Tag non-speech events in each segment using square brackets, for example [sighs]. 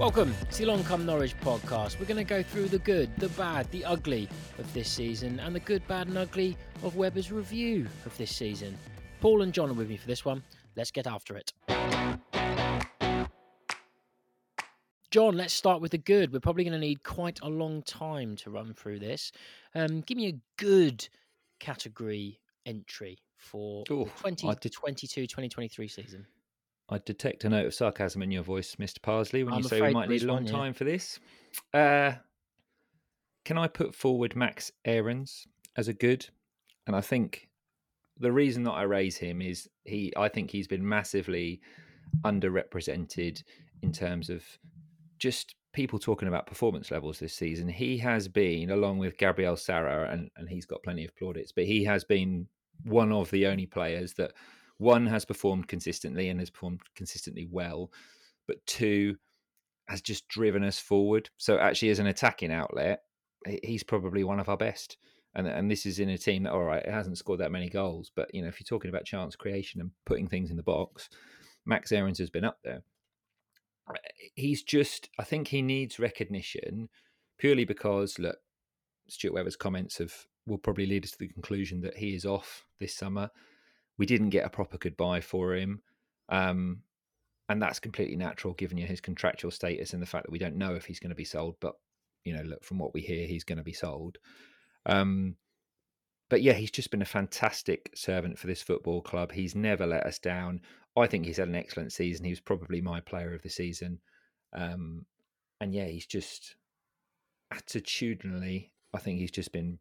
Welcome to the Long Come Norwich podcast. We're going to go through the good, the bad, the ugly of this season, and the good, bad, and ugly of Webber's review of this season. Paul and John are with me for this one. Let's get after it. John, let's start with the good. We're probably going to need quite a long time to run through this. Um, give me a good category entry for Ooh, the 2022 2023 season. I detect a note of sarcasm in your voice, Mr. Parsley, when I'm you say we might need a long one, yeah. time for this. Uh, can I put forward Max Aarons as a good? And I think the reason that I raise him is he. I think he's been massively underrepresented in terms of just people talking about performance levels this season. He has been, along with Gabriel Sara, and, and he's got plenty of plaudits, but he has been one of the only players that one has performed consistently and has performed consistently well, but two has just driven us forward. So actually, as an attacking outlet, he's probably one of our best. And and this is in a team that all right, it hasn't scored that many goals, but you know if you're talking about chance creation and putting things in the box, Max Aarons has been up there. He's just, I think he needs recognition purely because look, Stuart Webber's comments have will probably lead us to the conclusion that he is off this summer. We didn't get a proper goodbye for him. Um, and that's completely natural given you his contractual status and the fact that we don't know if he's going to be sold. But, you know, look, from what we hear, he's going to be sold. Um, but yeah, he's just been a fantastic servant for this football club. He's never let us down. I think he's had an excellent season. He was probably my player of the season. Um, and yeah, he's just attitudinally, I think he's just been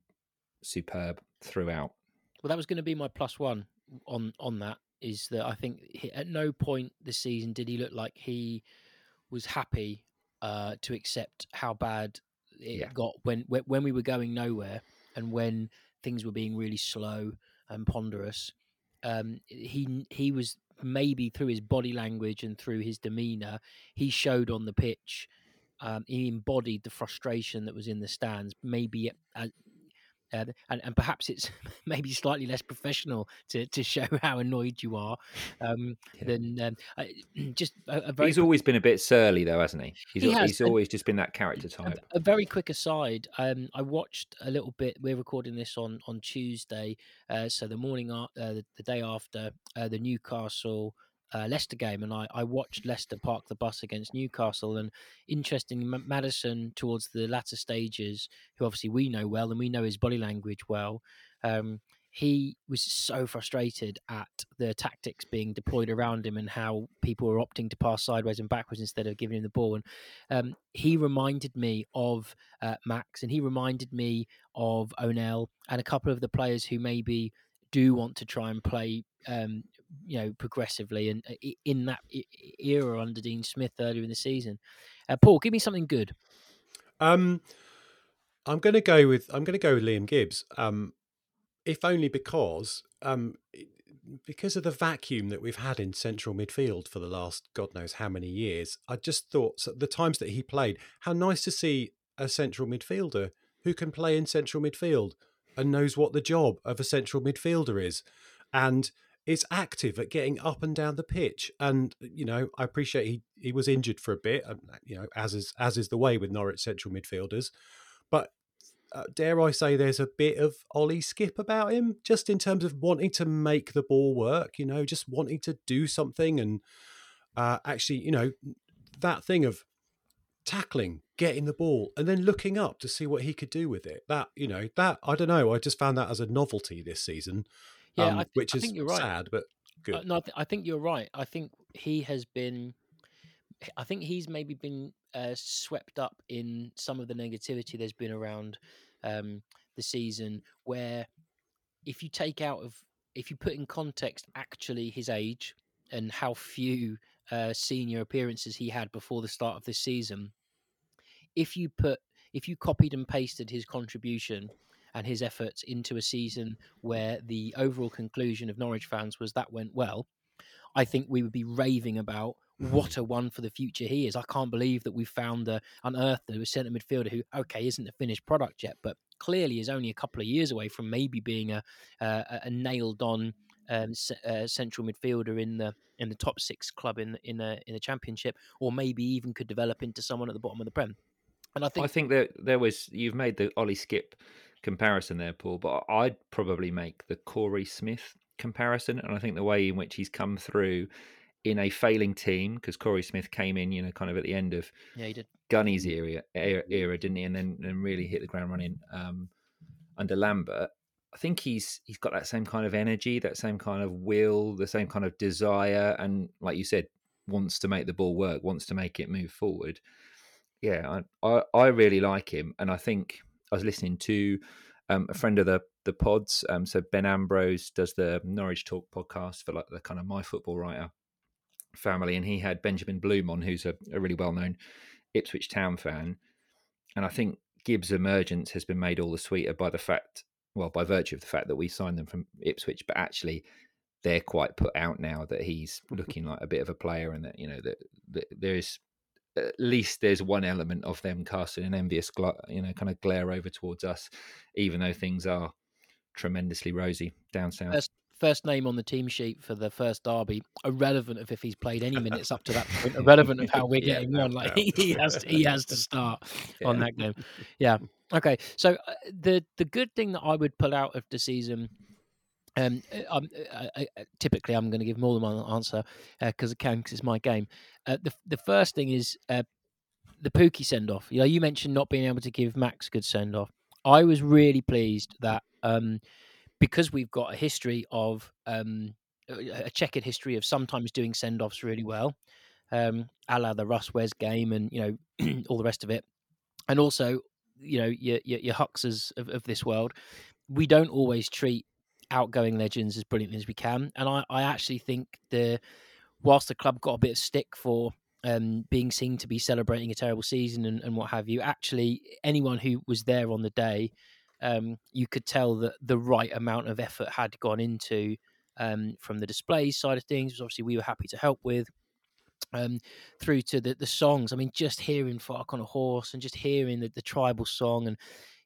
superb throughout. Well, that was going to be my plus one on on that. Is that I think he, at no point this season did he look like he was happy uh, to accept how bad it Yeah. got when, when when we were going nowhere and when things were being really slow and ponderous. Um, he he was maybe through his body language and through his demeanor, he showed on the pitch. Um, he embodied the frustration that was in the stands. Maybe uh, and, and perhaps it's [laughs] maybe slightly less professional to, to show [laughs] how annoyed you are um, Yeah. than um, I, [clears throat] just a, a very He's always been a bit surly, though, hasn't he? He's, He has, he's always just been that character [clears throat] type. a very quick aside. Um, I watched a little bit. We're recording this on on Tuesday, uh, so the morning, a- uh, the, the day after uh, the Newcastle uh, Leicester game, and I, I watched Leicester park the bus against Newcastle. And interestingly, M- Maddison towards the latter stages, who obviously we know well, and we know his body language well. Um, he was so frustrated at the tactics being deployed around him and how people were opting to pass sideways and backwards instead of giving him the ball. And um, he reminded me of uh, Max, and he reminded me of Onel and a couple of the players who maybe do want to try and play, um, you know, progressively and uh, in that era under Dean Smith earlier in the season. Uh, Paul, give me something good. Um, I'm going to go with I'm going to go with Liam Gibbs. Um, if only because um, because of the vacuum that we've had in central midfield for the last God knows how many years. I just thought so the times that he played, how nice to see a central midfielder who can play in central midfield and knows what the job of a central midfielder is, and is active at getting up and down the pitch. And you know, I appreciate he he was injured for a bit, you know, as is as is the way with Norwich central midfielders, but uh, dare I say, there's a bit of Ollie Skipp about him, just in terms of wanting to make the ball work, you know, just wanting to do something and uh, actually, you know, that thing of tackling, getting the ball, and then looking up to see what he could do with it. That, you know, that, I don't know, I just found that as a novelty this season, Yeah, um, I, thi- which I is think you're right. sad, but good. Uh, no, I, th- I think you're right. I think he has been. I think he's maybe been uh, swept up in some of the negativity there's been around um, the season. Where, if you take out of, if you put in context actually his age and how few uh, senior appearances he had before the start of this season, if you put, if you copied and pasted his contribution and his efforts into a season where the overall conclusion of Norwich fans was that went well, I think we would be raving about what a one for the future he is. I can't believe that we found the unearthed a centre midfielder who, okay, isn't a finished product yet, but clearly is only a couple of years away from maybe being a a, a nailed on um, uh, central midfielder in the in the top six club in in a in a championship, or maybe even could develop into someone at the bottom of the prem. And I think I think that there was you've made the Ollie Skipp comparison there, Paul, but I'd probably make the Korey Smith comparison, and I think the way in which he's come through in a failing team because Korey Smith came in, you know, kind of at the end of yeah, he did Gunny's era, era, era didn't he? And then and really hit the ground running um, under Lambert. I think he's he's got that same kind of energy, that same kind of will, the same kind of desire, and like you said, wants to make the ball work, wants to make it move forward. Yeah, I I, I really like him, and I think I was listening to um, a friend of the the pods. Um, so Ben Ambrose does the Norwich Talk podcast for like the kind of my football writer family, and he had Benjamin Bloom on, who's a, a really well known Ipswich Town fan, and I think Gibbs' emergence has been made all the sweeter by the fact, well, by virtue of the fact that we signed them from Ipswich, but actually they're quite put out now that he's [laughs] looking like a bit of a player, and that you know that, that there is at least there's one element of them casting an envious, you know, kind of glare over towards us, even though things are tremendously rosy down south. First, first name on the team sheet for the first derby, irrelevant of if he's played any minutes up to that point, irrelevant of how we're [laughs] getting yeah, on. Like [laughs] he, he, has, to, he has to start [laughs] yeah. on that game. Yeah. Okay. So uh, the the good thing that I would pull out of the season. Um, uh, I, I, typically, I'm going to give more than one answer because uh, I can, because it's my game. Uh, the the first thing is uh, the Pukki send off. You know, you mentioned not being able to give Max a good send off. I was really pleased that um, because we've got a history of um, a checkered history of sometimes doing send offs really well, um, a la the Russ Wes game and you know [clears throat] all the rest of it, and also you know your your, your Huxes of, of this world. We don't always treat outgoing legends as brilliantly as we can, and I, I actually think the whilst the club got a bit of stick for um, being seen to be celebrating a terrible season and, and what have you, actually anyone who was there on the day um, you could tell that the right amount of effort had gone into um, from the displays side of things, which obviously we were happy to help with. Um, through to the, the songs. I mean, just hearing Farke on a horse and just hearing the, the tribal song and,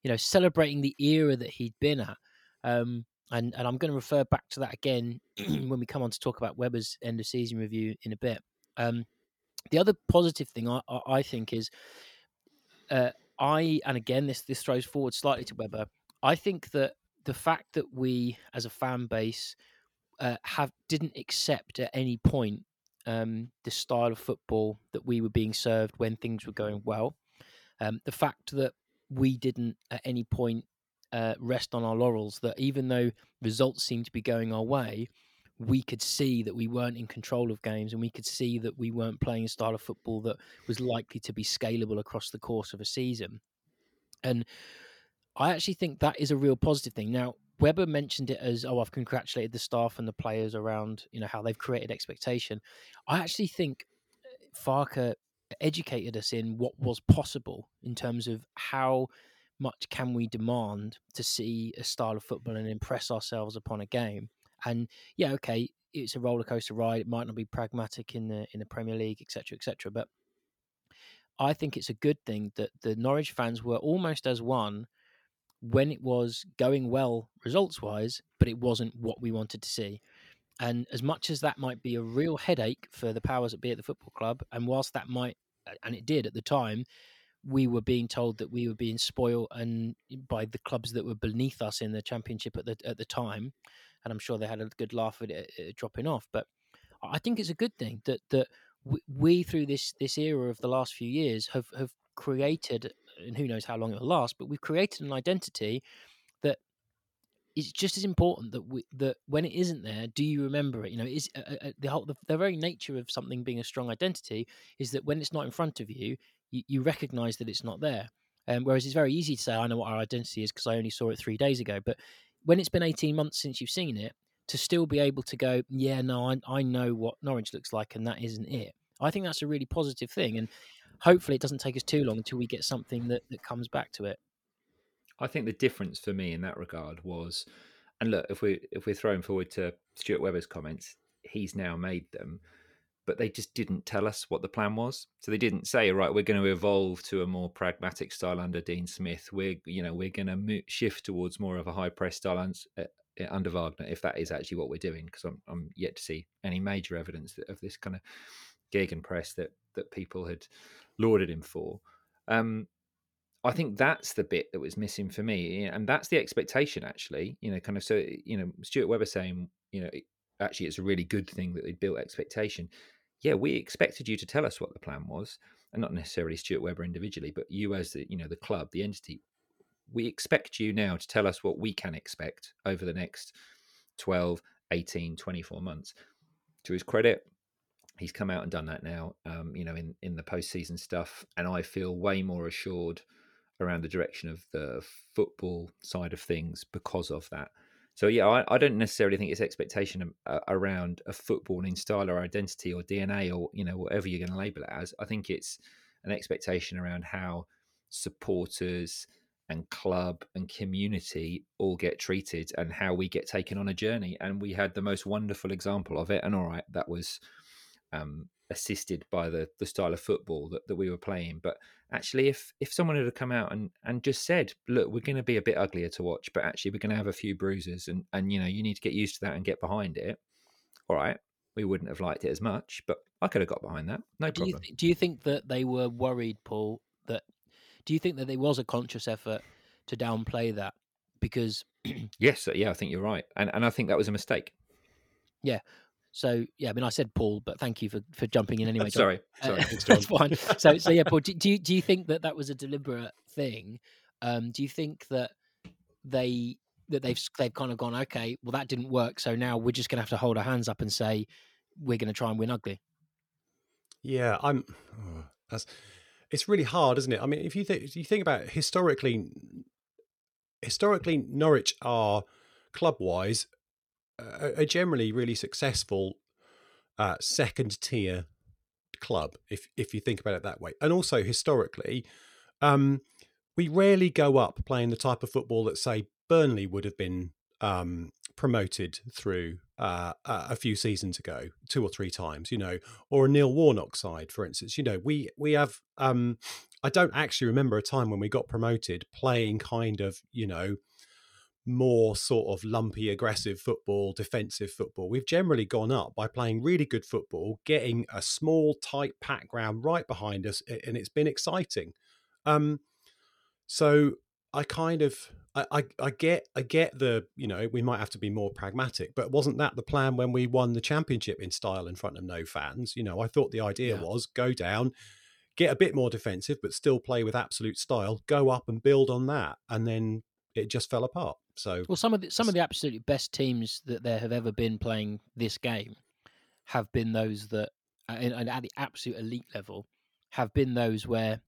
you know, celebrating the era that he'd been at. Um, and, and I'm going to refer back to that again [clears throat] when we come on to talk about Webber's end of season review in a bit. Um, the other positive thing I, I, think is uh, I and again this this throws forward slightly to Webber. I think that the fact that we as a fan base uh, have didn't accept at any point um, the style of football that we were being served when things were going well. Um, the fact that we didn't at any point uh, rest on our laurels, that even though results seemed to be going our way, we could see that we weren't in control of games and we could see that we weren't playing a style of football that was likely to be scalable across the course of a season. And I actually think that is a real positive thing. Now, Webber mentioned it as, oh, I've congratulated the staff and the players around, you know, how they've created expectation. I actually think uh, Farke educated us in what was possible in terms of how much can we demand to see a style of football and impress ourselves upon a game and yeah, okay, it's a roller coaster ride. It might not be pragmatic in the in the Premier League, etc., etc. But I think it's a good thing that the Norwich fans were almost as one when it was going well results wise, but it wasn't what we wanted to see. And as much as that might be a real headache for the powers that be at the football club, and whilst that might, and it did at the time, we were being told that we were being spoiled and by the clubs that were beneath us in the championship at the at the time and I'm sure they had a good laugh at it, it dropping off. But I think it's a good thing that that we, through this this era of the last few years have have created, and who knows how long it'll last, but we've created an identity that is just as important that we that when it isn't there, do you remember it? You know, is uh, uh, the whole the, the, very nature of something being a strong identity is that when it's not in front of you, you, you recognize that it's not there. Um, whereas it's very easy to say, I know what our identity is because I only saw it three days ago. But when it's been 18 months since you've seen it, to still be able to go, yeah, no, I, I know what Norwich looks like, and that isn't it. I think that's a really positive thing, and hopefully, it doesn't take us too long until we get something that, that comes back to it. I think the difference for me in that regard was, and look, if we if we're throwing forward to Stuart Webber's comments, he's now made them but they just didn't tell us what the plan was. So they didn't say, right, we're going to evolve to a more pragmatic style under Dean Smith. We're, you know, we're going to shift towards more of a high press style eh, under Wagner, if that is actually what we're doing, because I'm I'm yet to see any major evidence of this kind of gegenpress that that people had lauded him for. Um, I think that's the bit that was missing for me, and that's the expectation. Actually, you know, kind of so you know, Stuart Webber saying, you know, actually it's a really good thing that they built expectation. Yeah, we expected you to tell us what the plan was, and not necessarily Stuart Webber individually, but you as the you know the club, the entity. We expect you now to tell us what we can expect over the next 12, 18, 24 months. To his credit, he's come out and done that now. Um, you know, in in the postseason stuff, and I feel way more assured around the direction of the football side of things because of that. So yeah, I, I don't necessarily think it's expectation uh, around a footballing style or identity or DNA or you know whatever you're going to label it as. I think it's an expectation around how supporters and club and community all get treated and how we get taken on a journey. And we had the most wonderful example of it. And all right, that was um, assisted by the the style of football that, that we were playing. But actually, if if someone had come out and and just said, "Look, we're going to be a bit uglier to watch, but actually we're going to have a few bruises, and and you know you need to get used to that and get behind it," all right, we wouldn't have liked it as much, but I could have got behind that. No do problem. You th- do you think that they were worried, Paul? That do you think that there was a conscious effort to downplay that? Because yes, uh, yeah, I think you're right, and and I think that was a mistake. Yeah, so yeah, I mean, I said Paul, but thank you for, for jumping in anyway. sorry, uh, sorry, [laughs] that's fine. So so yeah, Paul, do, do you do you think that that was a deliberate thing? Um, do you think that they that they've they've kind of gone okay, well that didn't work, so now we're just going to have to hold our hands up and say we're going to try and win ugly. Yeah, I'm. Oh, that's it's really hard, isn't it? I mean, if you think you think about it, historically, historically Norwich are club wise a, generally really successful uh, second tier club, if if you think about it that way. And also historically, um, we rarely go up playing the type of football that say Burnley would have been um, promoted through uh, a few seasons ago, two or three times, you know, or a Neil Warnock side, for instance. You know, we we have. Um, I don't actually remember a time when we got promoted playing kind of, you know, more sort of lumpy, aggressive football, defensive football. We've generally gone up by playing really good football, getting a small, tight pack ground right behind us, and it's been exciting. Um, so I kind of I, I, I get I get the you know we might have to be more pragmatic, but wasn't that the plan when we won the championship in style in front of no fans? You know, I thought the idea yeah. was go down, get a bit more defensive, but still play with absolute style, go up and build on that, and then it just fell apart. So well, some of the, some of the absolutely best teams that there have ever been playing this game have been those that, and at the absolute elite level, have been those where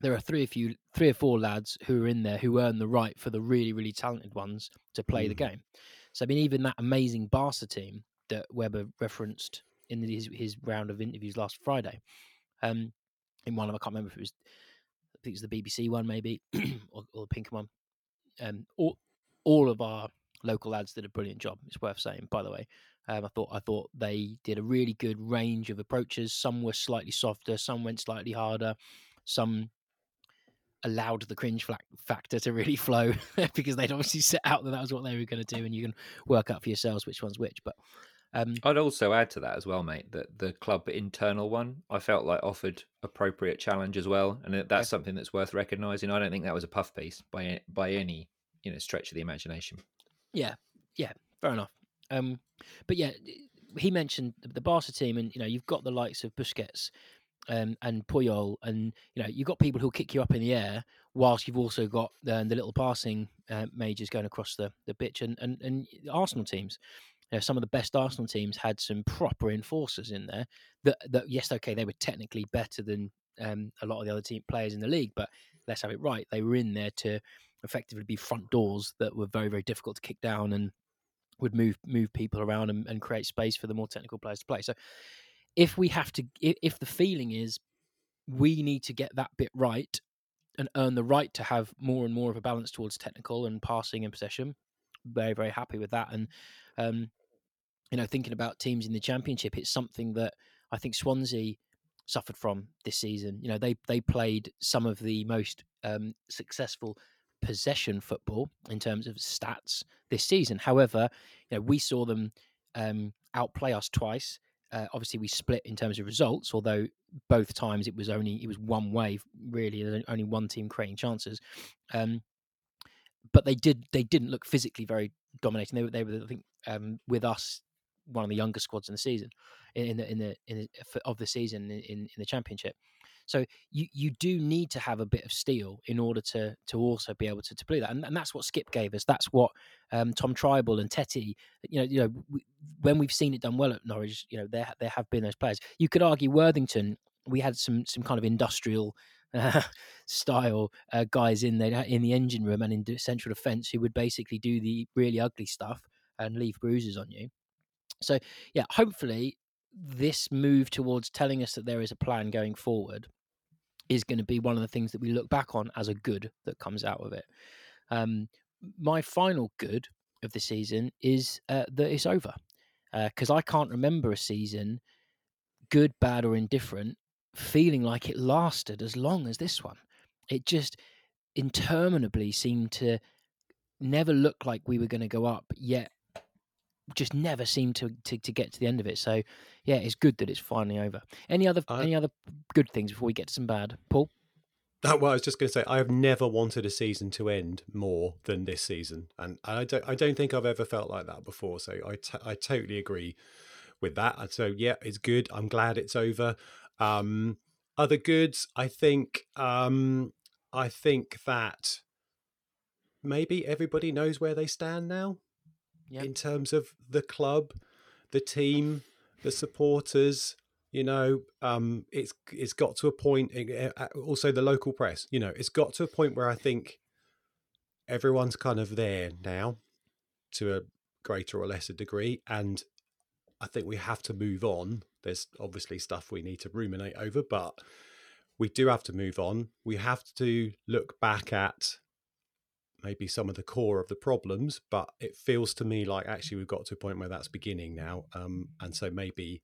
there are three or few, three or four lads who are in there who earn the right for the really really talented ones to play mm. the game. So I mean, even that amazing Barca team that Webber referenced in his his round of interviews last Friday, um, in one of I can't remember if it was, I think it was the BBC one maybe [clears throat] or, or the Pink one um, all all of our local lads did a brilliant job. It's worth saying, by the way. Um, I thought I thought they did a really good range of approaches. Some were slightly softer, some went slightly harder, some allowed the cringe factor to really [laughs] flow because they'd obviously set out that that was what they were going to do, and you can work out for yourselves which one's which. But um, I'd also add to that as well, mate, that the club internal one I felt like offered appropriate challenge as well, and that's something that's worth recognising. I don't think that was a puff piece by by any you know stretch of the imagination. Yeah, yeah, fair enough. Um, but yeah, he mentioned the Barca team, and you know you've got the likes of Busquets um, and Puyol, and you know you've got people who'll kick you up in the air, whilst you've also got uh, the little passing uh, majors going across the the pitch, and and and Arsenal teams you know, some of the best Arsenal teams had some proper enforcers in there. That that yes, okay, they were technically better than um, a lot of the other team players in the league, but let's have it right. They were in there to effectively be front doors that were very very difficult to kick down and would move move people around and, and create space for the more technical players to play. So if we have to, if, if the feeling is we need to get that bit right and earn the right to have more and more of a balance towards technical and passing and possession, very very happy with that and um, you know, thinking about teams in the championship, it's something that I think Swansea suffered from this season. You know, they they played some of the most um, successful possession football in terms of stats this season. However, you know, we saw them um, outplay us twice. Uh, obviously, we split in terms of results, although both times it was only it was one way. Really, only one team creating chances. Um, but they did they didn't look physically very dominating. They were they were I think um, with us one of the younger squads in the season in the in the in the, of the season in in the championship. So you you do need to have a bit of steel in order to to also be able to, to play that, and, and that's what Skipp gave us. That's what um, Tom Trybull and Tettey, you know, you know, we, when we've seen it done well at Norwich, you know, there there have been those players. You could argue Worthington. We had some some kind of industrial uh, [laughs] style uh, guys in there in the engine room and in central defence who would basically do the really ugly stuff and leave bruises on you. So yeah, hopefully this move towards telling us that there is a plan going forward is going to be one of the things that we look back on as a good that comes out of it. Um, my final good of the season is uh, that it's over because uh, I can't remember a season, good, bad, or indifferent, feeling like it lasted as long as this one. It just interminably seemed to never look like we were going to go up, yet just never seemed to, to, to get to the end of it. So yeah, it's good that it's finally over. Any other any other good things before we get to some bad, Paul? That, well, I was just going to say I have never wanted a season to end more than this season, and I don't I don't think I've ever felt like that before. So I, t- I totally agree with that. So yeah, it's good. I'm glad it's over. Um, other goods, I think um, I think that maybe everybody knows where they stand now yep. in terms of the club, the team, the supporters. You know, um, it's it's got to a point. Eh, eh, also, the local press. You know, it's got to a point where I think everyone's kind of there now, to a greater or lesser degree, and I think we have to move on. There's obviously stuff we need to ruminate over, but we do have to move on. We have to look back at maybe some of the core of the problems, but it feels to me like actually we've got to a point where that's beginning now, um, and so maybe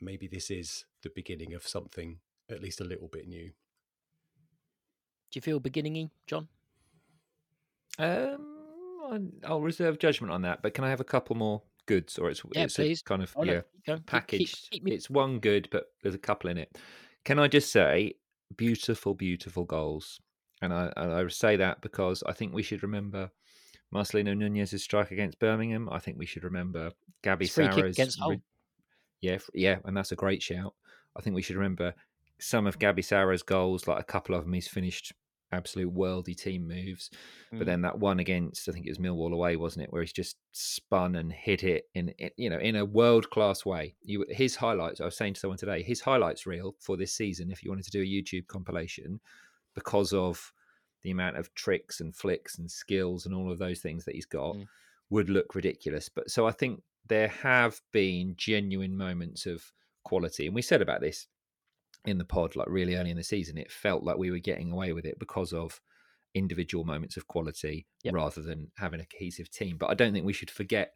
maybe this is the beginning of something at least a little bit new. Do you feel beginningy, John? Um, I'll reserve judgment on that, but can I have a couple more goods, or it's yeah, it's please. kind of oh, yeah no, packaged. Keep, keep it's one good, but there's a couple in it. Can I just say, beautiful, beautiful goals and I, I say that because I think we should remember Marcelino Nunez's strike against Birmingham. I think we should remember Gabby Sara's against Hull. Yeah, yeah, and that's a great shout. I think we should remember some of Gabby Sara's goals, like a couple of them he's finished absolute worldy team moves. Mm. But then that one against, I think it was Millwall away, wasn't it, where he's just spun and hit it in, you know, in a world class way. You, his highlights. I was saying to someone today, his highlights reel for this season. If you wanted to do a YouTube compilation, because of the amount of tricks and flicks and skills and all of those things that he's got mm. would look ridiculous. But so I think there have been genuine moments of quality. And we said about this in the pod, like really early in the season, it felt like we were getting away with it because of individual moments of quality yep. rather than having a cohesive team. But I don't think we should forget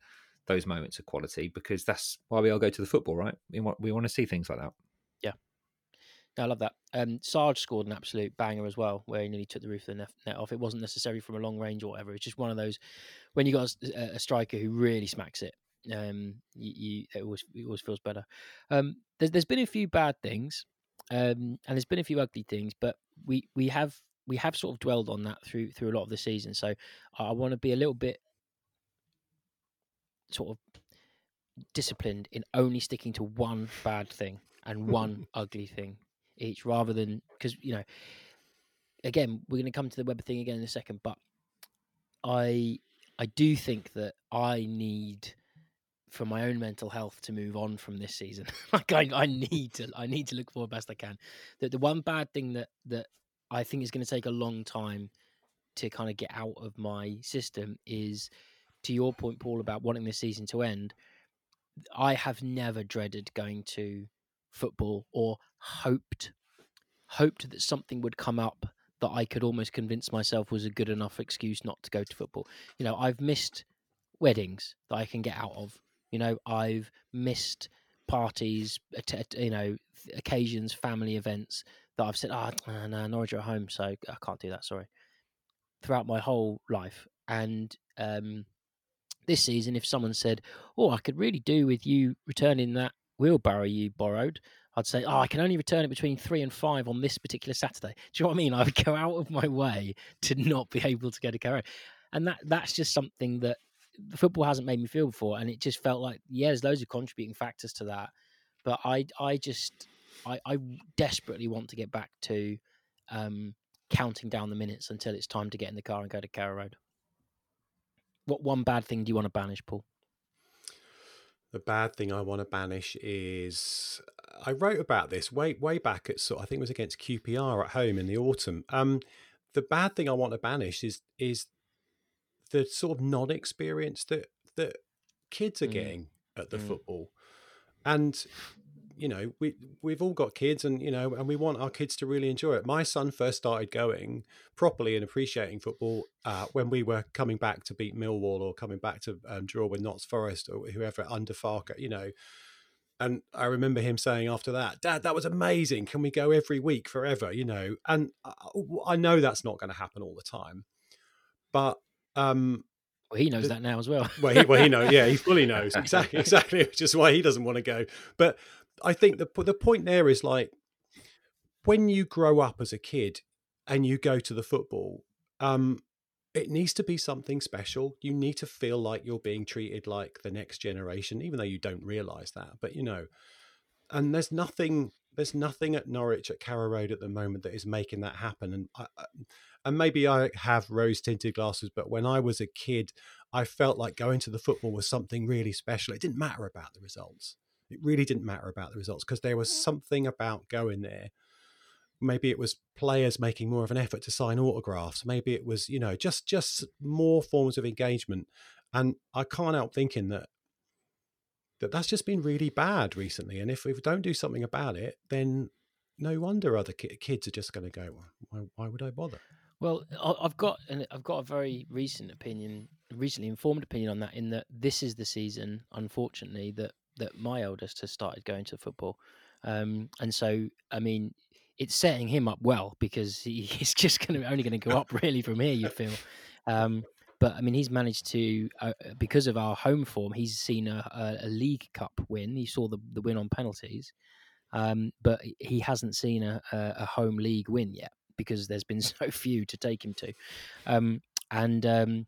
those moments of quality because that's why we all go to the football, right? We want we want to see things like that. Yeah. I love that. Um, Sarge scored an absolute banger as well, where he nearly took the roof of the net off. It wasn't necessarily from a long range or whatever. It's just one of those when you got a, a striker who really smacks it. Um, you, you, it always it always feels better. Um, there's there's been a few bad things, um, and there's been a few ugly things, but we we have we have sort of dwelled on that through through a lot of the season. So I want to be a little bit sort of disciplined in only sticking to one bad thing and one [laughs] ugly thing each rather than because you know again we're going to come to the Webber thing again in a second but i i do think that i need for my own mental health to move on from this season [laughs] like I, I need to i need to look forward best i can that the one bad thing that that i think is going to take a long time to kind of get out of my system is to your point paul about wanting this season to end i have never dreaded going to football or hoped hoped that something would come up that I could almost convince myself was a good enough excuse not to go to football. You know, I've missed weddings that I can get out of. You know, I've missed parties, you know, occasions, family events that I've said, ah, oh, no, Norwich are at home, so I can't do that. Sorry. throughout my whole life, and um, this season, if someone said, "Oh, I could really do with you returning that wheelbarrow you borrowed," I'd say, "Oh, I can only return it between three and five on this particular Saturday." Do you know what I mean? I would go out of my way to not be able to get a car, and that that's just something that the football hasn't made me feel before, and it just felt like yeah, there's loads of contributing factors to that, but I I just I, I desperately want to get back to um, counting down the minutes until it's time to get in the car and go to Carrow Road. What one bad thing do you want to banish, Paul? The bad thing I want to banish is I wrote about this way way back at sort I think it was against QPR at home in the autumn. Um, the bad thing I want to banish is is the sort of non-experience that that kids are Mm. getting at the Mm. football, and you know we we've all got kids, and you know, and we want our kids to really enjoy it. My son first started going properly and appreciating football uh, when we were coming back to beat Millwall or coming back to um, draw with Notts Forest or whoever under Farke, you know. And I remember him saying after that, Dad, that was amazing. Can we go every week forever? You know, and I, I know that's not going to happen all the time, but um, Well, he knows The- that now as well. well, he, well, he knows. Yeah, he [laughs] fully knows exactly, [laughs] exactly, which is why he doesn't want to go. But I think the the point there is like when you grow up as a kid and you go to the football, um, it needs to be something special. You need to feel like you're being treated like the next generation, even though you don't realise that. But you know, and there's nothing. There's nothing at Norwich at Carrow Road at the moment that is making that happen. And I, I- and maybe I have rose tinted glasses, but when I was a kid, I felt like going to the football was something really special. It didn't matter about the results. It really didn't matter about the results because there was mm. something about going there. Maybe it was players making more of an effort to sign autographs. Maybe it was, you know, just just more forms of engagement. And I can't help thinking that that that's just been really bad recently. And if we don't do something about it, then no wonder other ki- kids are just going to go, "Well, why, why would I bother? Well, I've got an, I've got a very recent opinion, recently informed opinion on that. In that this is the season, unfortunately, that that my eldest has started going to football, um, and so I mean, it's setting him up well because he, [laughs] he's just going to only going to go up [laughs] really from here. You feel, um, but I mean, he's managed to uh, because of our home form, he's seen a, a, League Cup win. He saw the the win on penalties, um, but he hasn't seen a, a home league win yet because there's been [laughs] so few to take him to. Um, and um,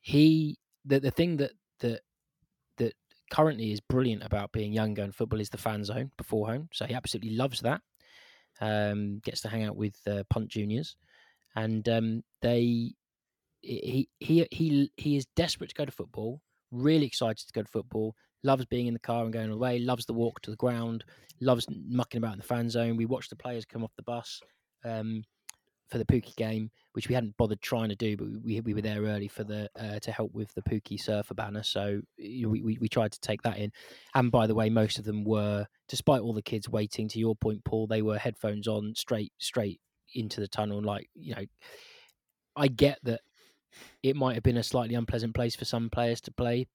he, the the thing that that that currently is brilliant about being younger in football is the fan zone before home. So he absolutely loves that. Um, gets to hang out with uh, punt juniors, and um, they he he he he is desperate to go to football. Really excited to go to football. Loves being in the car and going away. Loves the walk to the ground. Loves mucking about in the fan zone. We watch the players come off the bus um, for the Pukki game, which we hadn't bothered trying to do, but we we were there early for the uh, to help with the Pukki surfer banner. So you know, we, we we tried to take that in. And by the way, most of them were, despite all the kids waiting. To your point, Paul, they were headphones on, straight straight into the tunnel. Like you know, I get that it might have been a slightly unpleasant place for some players to play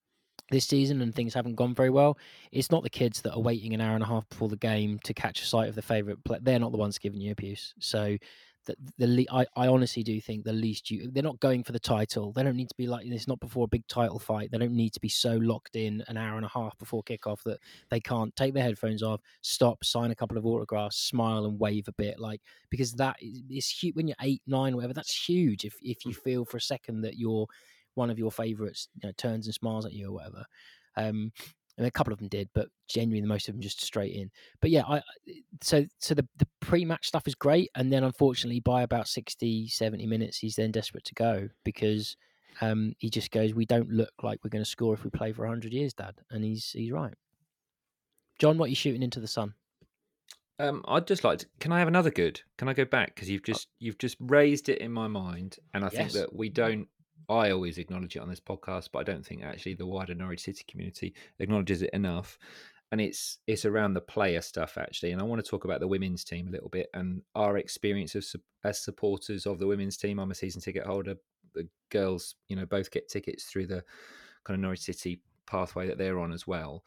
this season and things haven't gone very well. It's not the kids that are waiting an hour and a half before the game to catch a sight of the favourite play. They're not the ones giving you abuse. So the, the le- I, I honestly do think the least you they're not going for the title. They don't need to be like this. not before a big title fight. They don't need to be so locked in an hour and a half before kickoff that they can't take their headphones off, stop, sign a couple of autographs, smile and wave a bit, like because that is, is huge when you're eight, nine, whatever. That's huge. If if you mm. feel for a second that you're one of your favourites you know, turns and smiles at you or whatever. Um, and a couple of them did, but genuinely most of them just straight in. But yeah, I so so the, the pre-match stuff is great, and then unfortunately by about 60, 70 minutes, he's then desperate to go because um, he just goes, "We don't look like we're going to score if we play for hundred years, Dad," and he's he's right. John, what are you shooting into the sun? Um, I'd just like to. Can I have another good? Can I go back because you've just you've just raised it in my mind, and I think that we don't. I always acknowledge it on this podcast, but I don't think actually the wider Norwich City community acknowledges it enough. And it's it's around the player stuff actually, and I want to talk about the women's team a little bit and our experience sup- as supporters of the women's team. I'm a season ticket holder. The girls, you know, both get tickets through the kind of Norwich City pathway that they're on as well.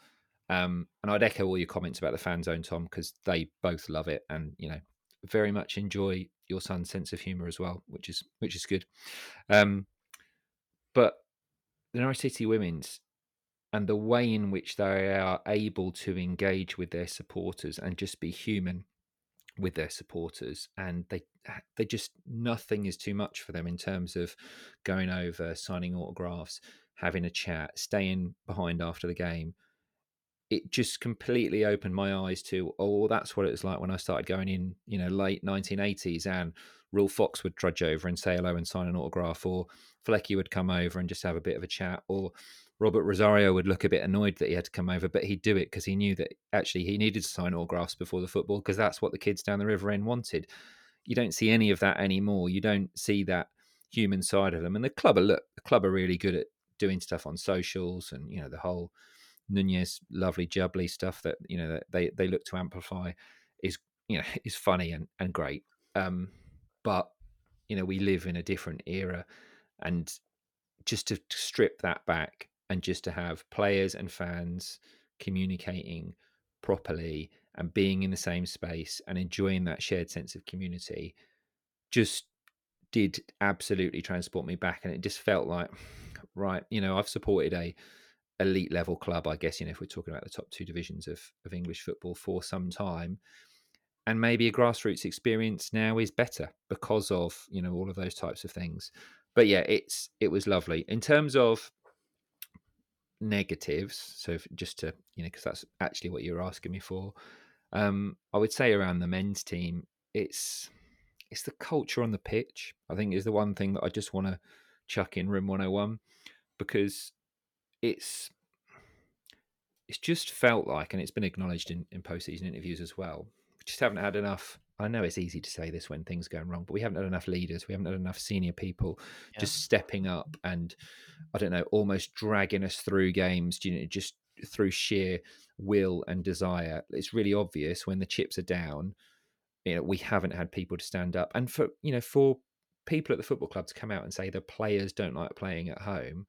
Um, and I'd echo all your comments about the fan zone, Tom, because they both love it. And you know, very much enjoy your son's sense of humor as well, which is which is good. Um, but the Norwich City women's and the way in which they are able to engage with their supporters and just be human with their supporters and they they just nothing is too much for them in terms of going over signing autographs having a chat staying behind after the game it just completely opened my eyes to oh that's what it was like when i started going in you know late 1980s and Ruel Fox would trudge over and say hello and sign an autograph or Flecky would come over and just have a bit of a chat or Robert Rosario would look a bit annoyed that he had to come over, but he'd do it because he knew that actually he needed to sign autographs before the football because that's what the kids down the river end wanted. You don't see any of that anymore. You don't see that human side of them. And the club are look, the club are really good at doing stuff on socials and you know the whole Nunez lovely jubbly stuff that you know that they they look to amplify is you know [laughs] is funny and and great. Um, but you know we live in a different era, and just to strip that back and just to have players and fans communicating properly and being in the same space and enjoying that shared sense of community just did absolutely transport me back and it just felt like [sighs] right you know i've supported a elite level club i guess you know if we're talking about the top two divisions of, of english football for some time and maybe a grassroots experience now is better because of you know all of those types of things but yeah it's it was lovely in terms of negatives. So if, just to you know, because that's actually what you're asking me for. Um, I would say around the men's team, it's it's the culture on the pitch. I think is the one thing that I just want to chuck in room 101 because it's it's just felt like, and it's been acknowledged in, in postseason interviews as well. We just haven't had enough. I know it's easy to say this when things are going wrong, but we haven't had enough leaders. We haven't had enough senior people yeah. just stepping up and I don't know, almost dragging us through games, you know, just through sheer will and desire. It's really obvious when the chips are down. You know, we haven't had people to stand up, and for you know, for people at the football club to come out and say the players don't like playing at home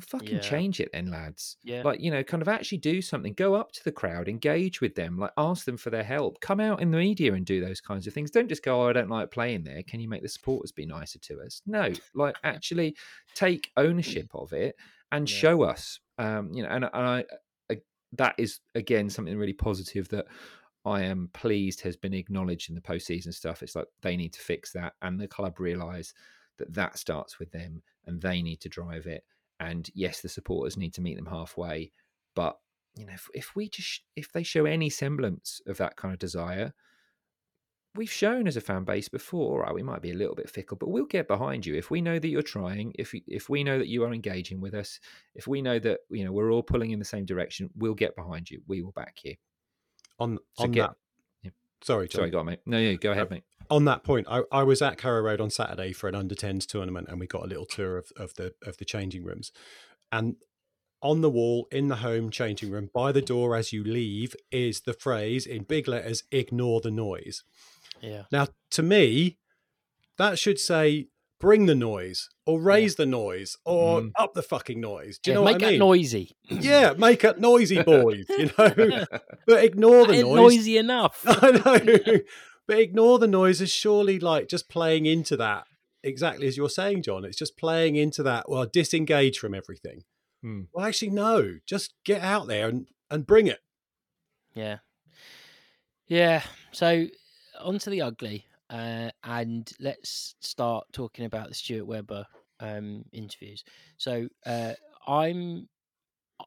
fucking yeah. change it then lads yeah like you know kind of actually do something go up to the crowd engage with them like ask them for their help come out in the media and do those kinds of things don't just go oh, i don't like playing there can you make the supporters be nicer to us no [laughs] like actually take ownership of it and yeah. show us um you know and, and I, I that is again something really positive that I am pleased has been acknowledged in the postseason stuff. It's like they need to fix that, and the club realise that that starts with them, and they need to drive it. And yes, the supporters need to meet them halfway. But you know, if, if we just if they show any semblance of that kind of desire, we've shown as a fan base before. Right, we might be a little bit fickle, but we'll get behind you if we know that you're trying. If if we know that you are engaging with us, if we know that you know we're all pulling in the same direction, we'll get behind you. We will back you. On so on get, that, yeah. sorry, John. sorry, go on, mate. No, yeah, go ahead, uh, mate on that point, I, I was at Carrow Road on Saturday for an under 10s tournament and we got a little tour of, of the of the changing rooms. And on the wall in the home changing room by the door as you leave is the phrase in big letters ignore the noise. Yeah. Now to me that should say bring the noise or raise yeah. the noise or mm. up the fucking noise. Do you yeah, know what I mean? Make it noisy. Yeah, make it noisy, boys. you [laughs] know, but ignore the noise. Noisy enough. [laughs] I know. But ignore the noise is surely like just playing into that exactly as you're saying, John. It's just playing into that. Well, disengage from everything. Hmm. Well, actually, no. Just get out there and and bring it. Yeah, yeah. So onto the ugly, uh, and let's start talking about the Stuart Webber um, interviews. So uh, I'm,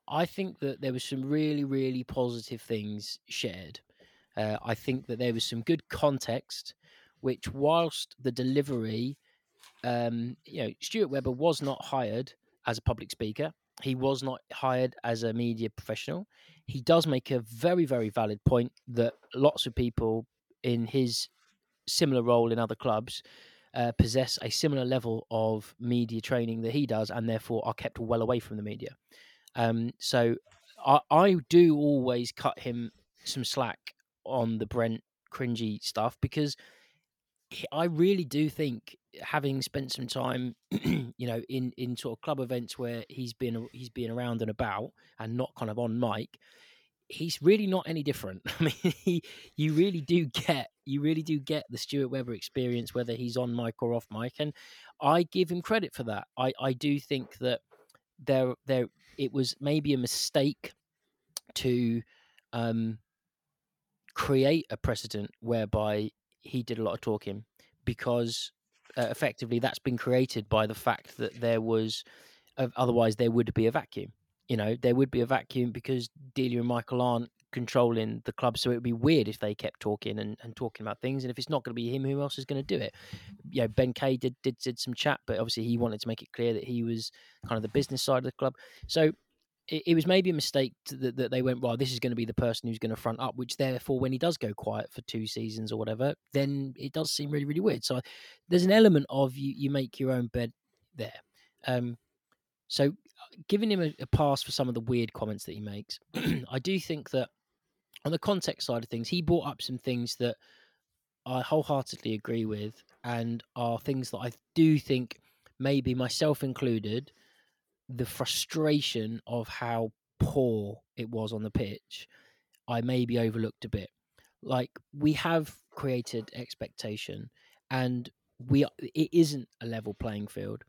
I think that there was some really, really positive things shared uh, I think that there was some good context, which whilst the delivery, um, you know, Stuart Webber was not hired as a public speaker. He was not hired as a media professional. He does make a very, very valid point that lots of people in his similar role in other clubs uh, possess a similar level of media training that he does, and therefore are kept well away from the media. Um, so I, I do always cut him some slack on the Brent cringy stuff because I really do think having spent some time, [clears throat] you know, in in sort of club events where he's been he's been around and about and not kind of on mic, he's really not any different. [laughs] I mean, he, you really do get You really do get the Stuart Webber experience, whether he's on mic or off mic, and I give him credit for that. I I do think that there there it was maybe a mistake to um, create a precedent whereby he did a lot of talking because uh, effectively that's been created by the fact that there was uh, otherwise there would be a vacuum you know? There would be a vacuum because delia and michael aren't controlling the club so it would be weird if they kept talking and, and talking about things and if it's not going to be him who else is going to do it? You know ben kay did, did did some chat but obviously he wanted to make it clear that he was kind of the business side of the club. So it, it was maybe a mistake that, that they went, well, this is going to be the person who's going to front up, which therefore, when he does go quiet for two seasons or whatever, then it does seem really, really weird. So there's an element of you, you make your own bed there. Um, so giving him a, a pass for some of the weird comments that he makes, [clears throat] I do think that on the context side of things, he brought up some things that I wholeheartedly agree with and are things that I do think, maybe myself included, the frustration of how poor it was on the pitch, I maybe overlooked a bit. Like we have created expectation, and we it isn't a level playing field,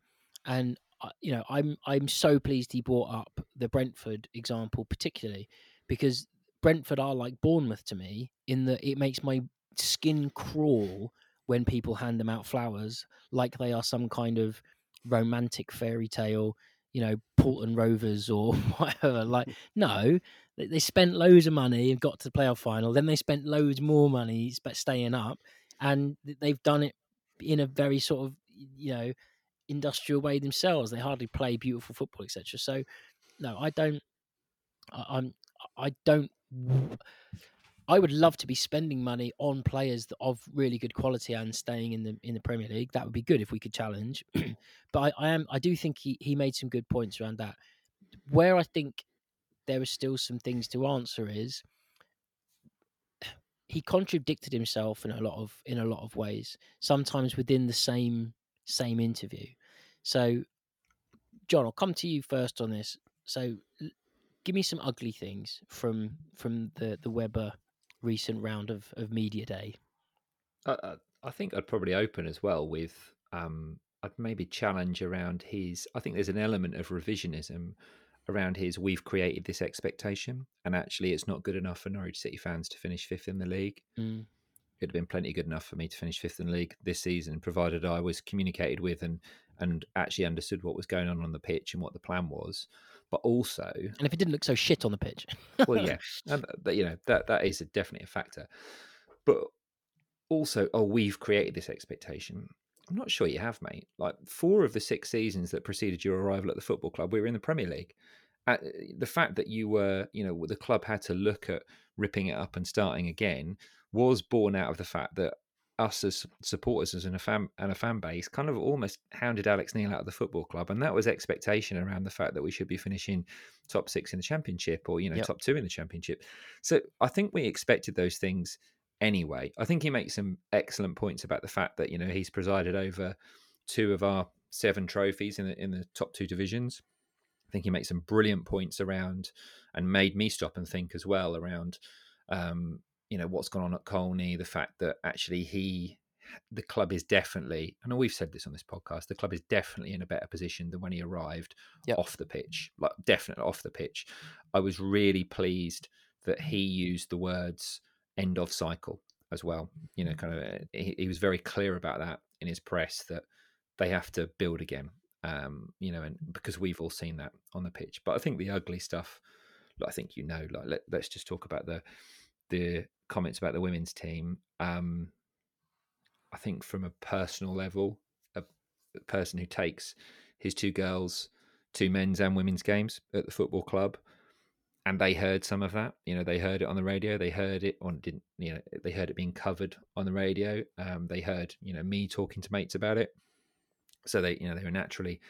and uh, you know I'm I'm so pleased he brought up the Brentford example particularly because Brentford are like Bournemouth to me in that it makes my skin crawl when people hand them out flowers like they are some kind of romantic fairy tale you know, Portland Rovers or [laughs] whatever. Like, no, they spent loads of money and got to the playoff final. Then they spent loads more money staying up, and they've done it in a very sort of, you know, industrial way themselves. They hardly play beautiful football, etc. So, no, I don't. I, I'm. I don't. I would love to be spending money on players of really good quality and staying in the in the Premier League. That would be good if we could challenge. [clears throat] but I, I, am I do think he, he made some good points around that. Where I think there are still some things to answer is [sighs] he contradicted himself in a lot of in a lot of ways, sometimes within the same same interview. So Jon, I'll come to you first on this. So give me some ugly things from from the the Webber recent round of, of media day? I, I think I'd probably open as well with um, I'd maybe challenge around his. I think there's an element of revisionism around his. We've created this expectation, and actually, it's not good enough for Norwich City fans to finish fifth in the league. Mm. It'd have been plenty good enough for me to finish fifth in the league this season, provided I was communicated with and and actually understood what was going on on the pitch and what the plan was but also and if it didn't look so shit on the pitch. Well yeah [laughs] and, but, you know that that is a, definitely a factor. But also oh we've created this expectation. I'm not sure you have mate. Like four of the six seasons that preceded your arrival at the football club we were in the premier league. Uh, the fact that you were you know the club had to look at ripping it up and starting again was born out of the fact that us as supporters as a fan and a fan base kind of almost hounded Alex Neil out of the football club, and that was expectation around the fact that we should be finishing top six in the championship or you know yep. top two in the championship. So I think we expected those things anyway. I think he makes some excellent points about the fact that you know he's presided over two of our seven trophies in the in the top two divisions. I think he makes some brilliant points around and made me stop and think as well around um, you know what's gone on at Colney, the fact that actually he, the club is definitely, I know we've said this on this podcast, the club is definitely in a better position than when he arrived yep. off the pitch, like definitely off the pitch. I was really pleased that he used the words "end of cycle" as well. You know, kind of, uh, he, he was very clear about that in his press that they have to build again. Um, you know, and because we've all seen that on the pitch. But I think the ugly stuff, I think you know, like let, us just talk about the the comments about the women's team. Um, I think from a personal level, a, person who takes his two girls to men's and women's games at the football club, and they heard some of that. You know, they heard it on the radio. They heard it on didn't you know they heard it being covered on the radio. Um, they heard you know me talking to mates about it. So they you know they were naturally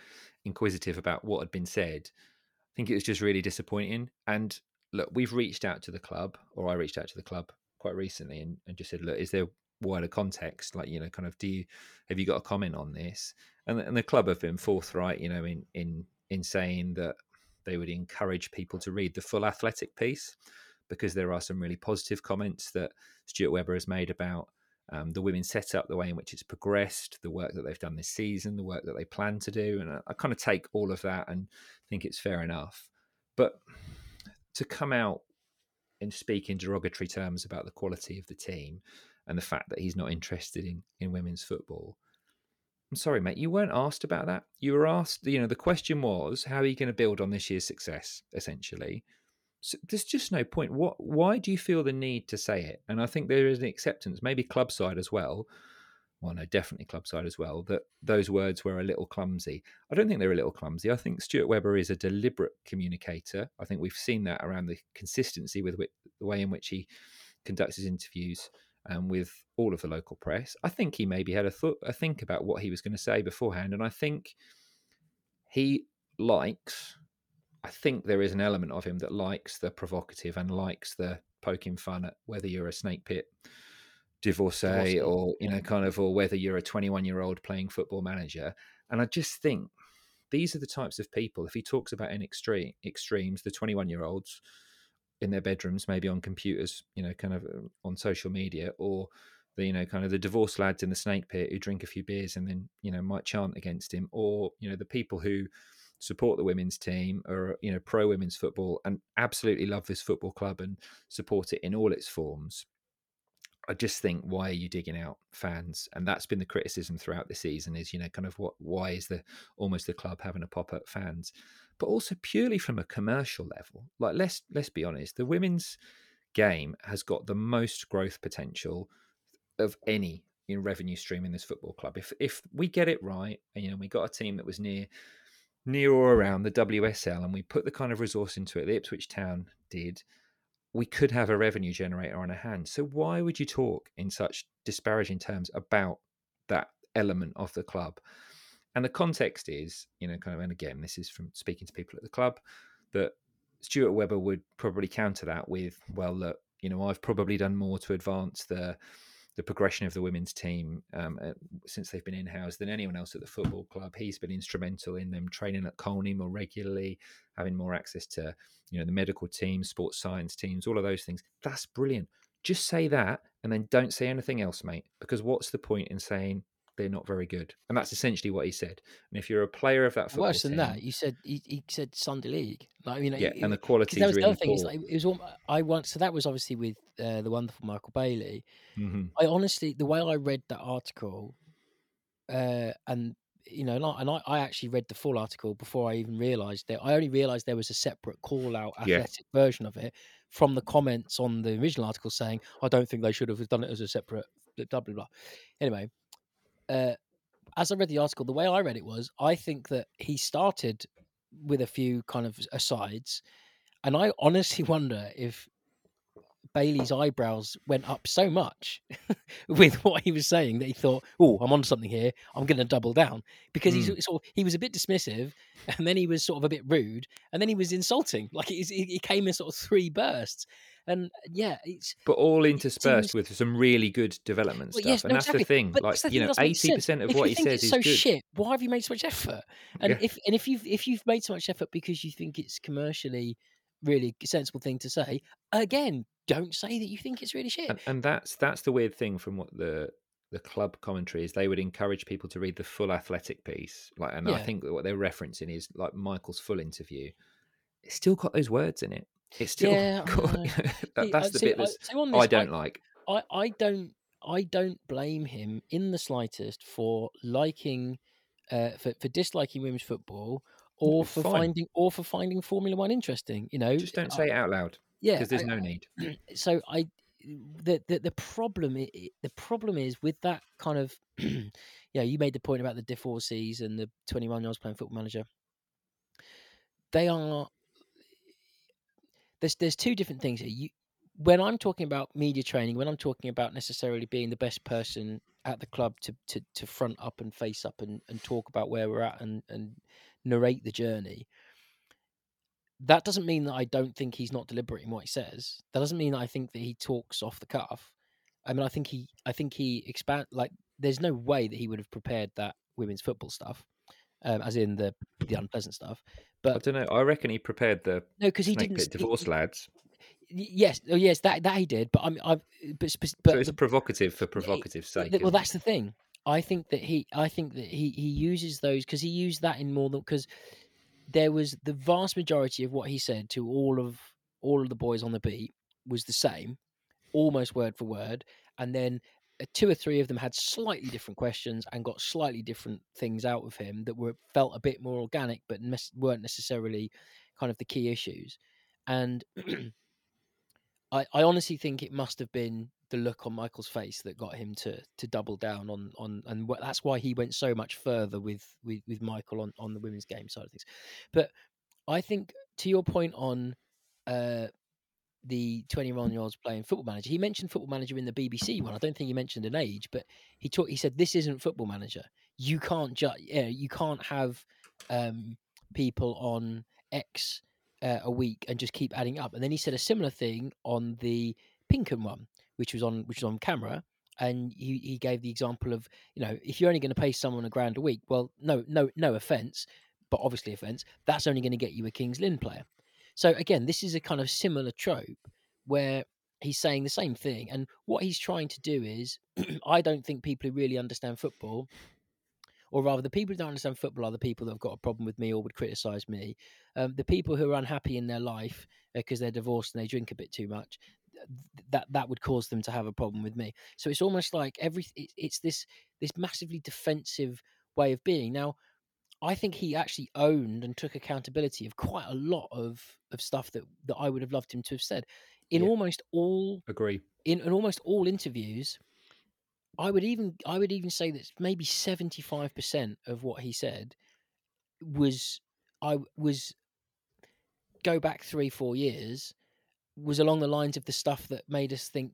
inquisitive about what had been said. I think it was just really disappointing. And look, we've reached out to the club, or I reached out to the club quite recently and, and just said, look, is there wider context? Like, you know, kind of, do you have you got a comment on this? And and the club have been forthright, you know, in in in saying that they would encourage people to read the full athletic piece because there are some really positive comments that Stuart Webber has made about um, the women's setup, the way in which it's progressed, the work that they've done this season, the work that they plan to do. And I, I kind of take all of that and think it's fair enough. But to come out and speak in derogatory terms about the quality of the team and the fact that he's not interested in, in women's football. I'm sorry, mate, you weren't asked about that. You were asked, you know, the question was, how are you going to build on this year's success, essentially? So there's just no point. What? Why do you feel the need to say it? And I think there is an acceptance, maybe club side as well. Well, no, definitely club side as well. That those words were a little clumsy. I don't think they're a little clumsy. I think Stuart Webber is a deliberate communicator. I think we've seen that around the consistency with which, the way in which he conducts his interviews um, with all of the local press. I think he maybe had a thought, a think about what he was going to say beforehand, and I think he likes I think there is an element of him that likes the provocative and likes the poking fun at whether you're a snake pit divorcee, or you know kind of or whether you're a 21 year old playing football manager. And i just think these are the types of people if he talks about in extreme extremes the 21 year olds in their bedrooms maybe on computers you know kind of uh, on social media or the you know kind of the divorced lads in the snake pit who drink a few beers and then you know might chant against him or you know the people who support the women's team or you know pro women's football and absolutely love this football club and support it in all its forms i just think why are you digging out fans? And that's been the criticism throughout the season is you know kind of what why is the almost the club having a pop at fans? But also purely from a commercial level like let's let's be honest the women's game has got the most growth potential of any in revenue stream in this football club. If if we get it right and you know we got a team that was near near or around the WSL and we put the kind of resource into it that Ipswich Town did, we could have a revenue generator on our hands. So why would you talk in such disparaging terms about that element of the club? And the context is, you know, kind of, and again, this is from speaking to people at the club, that Stuart Webber would probably counter that with, well, look, you know, I've probably done more to advance the the progression of the women's team um, since they've been in house than anyone else at the football club. He's been instrumental in them training at Colney more regularly, having more access to you know the medical teams, sports science teams, all of those things. That's brilliant. Just say that and then don't say anything else, mate. Because what's the point in saying they're not very good? And that's essentially what he said. And if you're a player of that football worse than team, that, you said he, he said Sunday League. Like you know, yeah, it, and the quality that was the really other thing. Is like it was all, I once so that was obviously with uh, the wonderful Michael Bailey. Mhm. I honestly, the way I read that article, uh, and you know, and I, and I, I actually read the full article before I even realised that. I only realised there was a separate call out Yeah. athletic version of it from the comments on the original article saying, "I don't think they should have done it as a separate blah blah blah." Anyway, uh, as I read the article, the way I read it was, I think that he started with a few kind of asides, and I honestly [laughs] wonder if Bailey's eyebrows went up so much [laughs] with what he was saying that he thought, "Oh, I'm on something here. I'm going to double down." Because Mm. he's sort of, he was a bit dismissive, [laughs] and then he was sort of a bit rude, and then he was insulting. Like it, it it came in sort of three bursts, and yeah, it's But all interspersed seems- with some really good development well, stuff, yes, and that's exactly. the thing. But like the you know, that doesn't make eighty percent of if what he says is so good. shit, why have you made so much effort? And Yeah. if and if you've if you've made so much effort because you think it's commercially really sensible thing to say, again, don't say that you think it's really shit. and, and that's that's the weird thing from what the the club commentary is they would encourage people to read the full athletic piece like and i think what they're referencing is like michael's full interview. It's still got those words in it. It's still [laughs] Yeah, got, [laughs] that, that's the see, bit I- that's so on i don't like. I, I don't I don't blame him in the slightest for liking uh, for, for disliking women's football or for fine. finding or for finding Formula One interesting. You know, just don't say it out loud yeah, because there's I- no need [clears throat] so I the the, the problem the problem is with that kind of [clears throat] yeah you made the point about the divorcees and the 21 year olds playing football manager they are there's there's two different things here you when i'm talking about media training when i'm talking about necessarily being the best person at the club to to, to front up and face up and, and talk about where we're at and and narrate the journey that doesn't mean that I don't think he's not deliberate in what he says. That doesn't mean that I think that he talks off the cuff. I mean, I think he, I think he expand like. There's no way that he would have prepared that women's football stuff, um, as in the the unpleasant stuff. But I don't know i reckon he prepared the no, because he didn't. divorce he- lads yes, oh yes, that that he did. But I'm, I, but, but so it's the- provocative for provocative sake. Well, that's the thing. I think that he, I think that he, he uses those because he used that in more than because there was the vast majority of what he said to all of all of the boys on the beat was the same, almost word for word, and then uh, two or three of them had slightly different questions and got slightly different things out of him that were felt a bit more organic, but nes- weren't necessarily kind of the key issues. And [clears throat] I, I honestly think it must have been the look on Michael's face that got him to to double down on on and wh- that's why he went so much further with with, with Michael on on the women's game side of things. But I think to your point on uh the 21 year olds playing football manager he mentioned football manager in the bbc one. I don't think he mentioned an age but he talked he said this isn't football manager. You can't ju- yeah, you can't have um people on x uh, a week and just keep adding up. And then he said a similar thing on the Pink Un one which was on which was on camera and he, he gave the example of you know if you're only going to pay someone a grand a week well no no no offense but obviously offense that's only going to get you a kings lynn player so again, this is a kind of similar trope where he's saying the same thing, and what he's trying to do is, [clears throat] I don't think people who really understand football, or rather, the people who don't understand football are the people that have got a problem with me or would criticize me. Um, the people who are unhappy in their life because they're divorced and they drink a bit too much, that that would cause them to have a problem with me. So it's almost like every it- it's this this massively defensive way of being. Now, I think he actually owned and took accountability of quite a lot of of stuff that that I would have loved him to have said in Yeah. almost all Agree. in, in almost all interviews. I would even I would even say that maybe seventy five percent of what he said was I was go back three four years was along the lines of the stuff that made us think